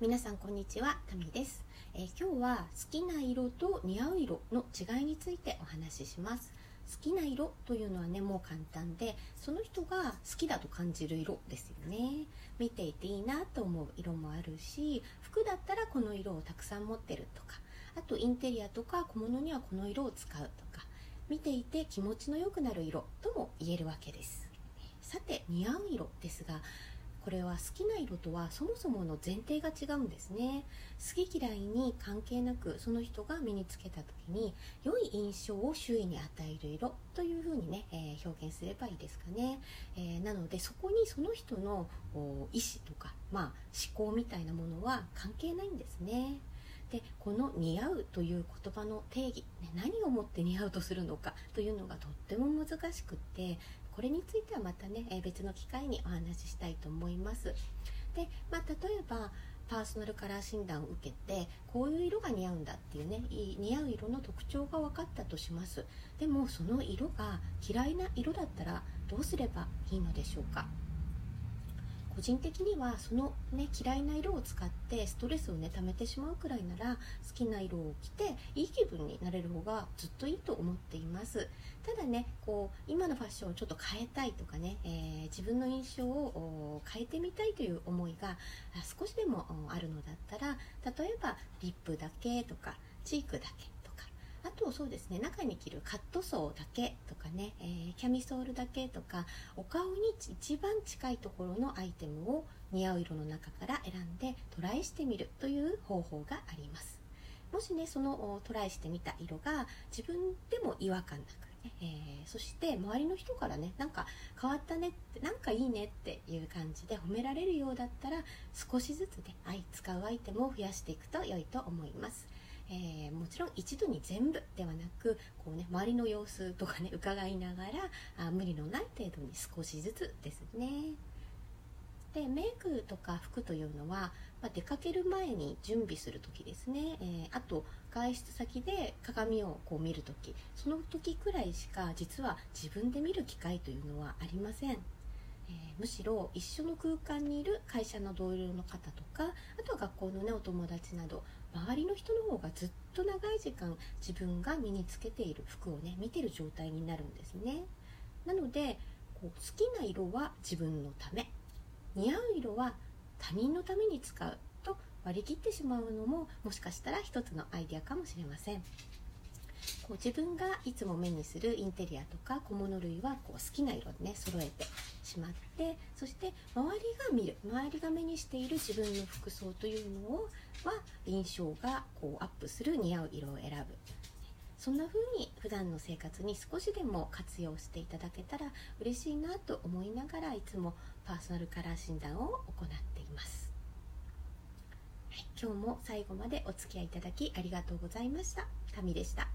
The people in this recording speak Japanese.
皆さんこんにちはタミです、えー、今日は好きな色と似合う色の違いについてお話しします。好きな色というのはねもう簡単でその人が好きだと感じる色ですよね。見ていていいなと思う色もあるし服だったらこの色をたくさん持ってるとかあとインテリアとか小物にはこの色を使うとか見ていて気持ちの良くなる色とも言えるわけです。さて似合う色ですがこれは好きな色とはそもそもの前提が違うんですね。好き嫌いに関係なくその人が身につけた時に良い印象を周囲に与える色というふうにね、えー、表現すればいいですかね、えー、なのでそこにその人の意思とか、まあ、思考みたいなものは関係ないんですね。でこの「似合う」という言葉の定義、ね、何をもって似合うとするのかというのがとっても難しくってこれについてはまたね、え別の機会にお話ししたいと思います。で、まあ、例えばパーソナルカラー診断を受けてこういう色が似合うんだっていうね似合う色の特徴が分かったとしますでもその色が嫌いな色だったらどうすればいいのでしょうか？個人的にはその、ね、嫌いな色を使ってストレスをね溜めてしまうくらいなら好きな色を着ていい気分になれる方がずっといいと思っています。ただねこう今のファッションをちょっと変えたいとかね、えー、自分の印象を変えてみたいという思いが少しでもあるのだったら例えばリップだけとかチークだけあとそうですね中に着るカットソーだけとかね、えー、キャミソールだけとかお顔に一番近いところのアイテムを似合う色の中から選んでトライしてみるという方法があります。もしねそのトライしてみた色が自分でも違和感なくね、えー、そして周りの人からねなんか変わったねってなんかいいねっていう感じで褒められるようだったら少しずつね使うアイテムを増やしていくと良いと思います。えー、もちろん一度に全部ではなくこう、ね、周りの様子とかね伺いながらあ無理のない程度に少しずつですね。でメイクとか服というのは、まあ、出かける前に準備する時ですね、えー、あと外出先で鏡をこう見る時その時くらいしか実は自分で見る機会というのはありません。え、むしろ一緒の空間にいる会社の同僚の方とかあとは学校のねお友達など周りの人の方がずっと長い時間自分が身につけている服をね見てる状態になるんですね。なのでこう好きな色は自分のため。似合う色は他人のために使うと割り切ってしまうのももしかしたら一つのアイデアかもしれません。こう自分がいつも目にするインテリアとか小物類はこう好きな色でね揃えてしまってそして周りが見る周りが目にしている自分の服装というのをは印象がこうアップする似合う色を選ぶ。そんな風に普段の生活に少しでも活用していただけたら嬉しいなと思いながらいつもパーソナルカラー診断を行っています、はい、今日も最後までお付き合いいただきありがとうございました。タミでした。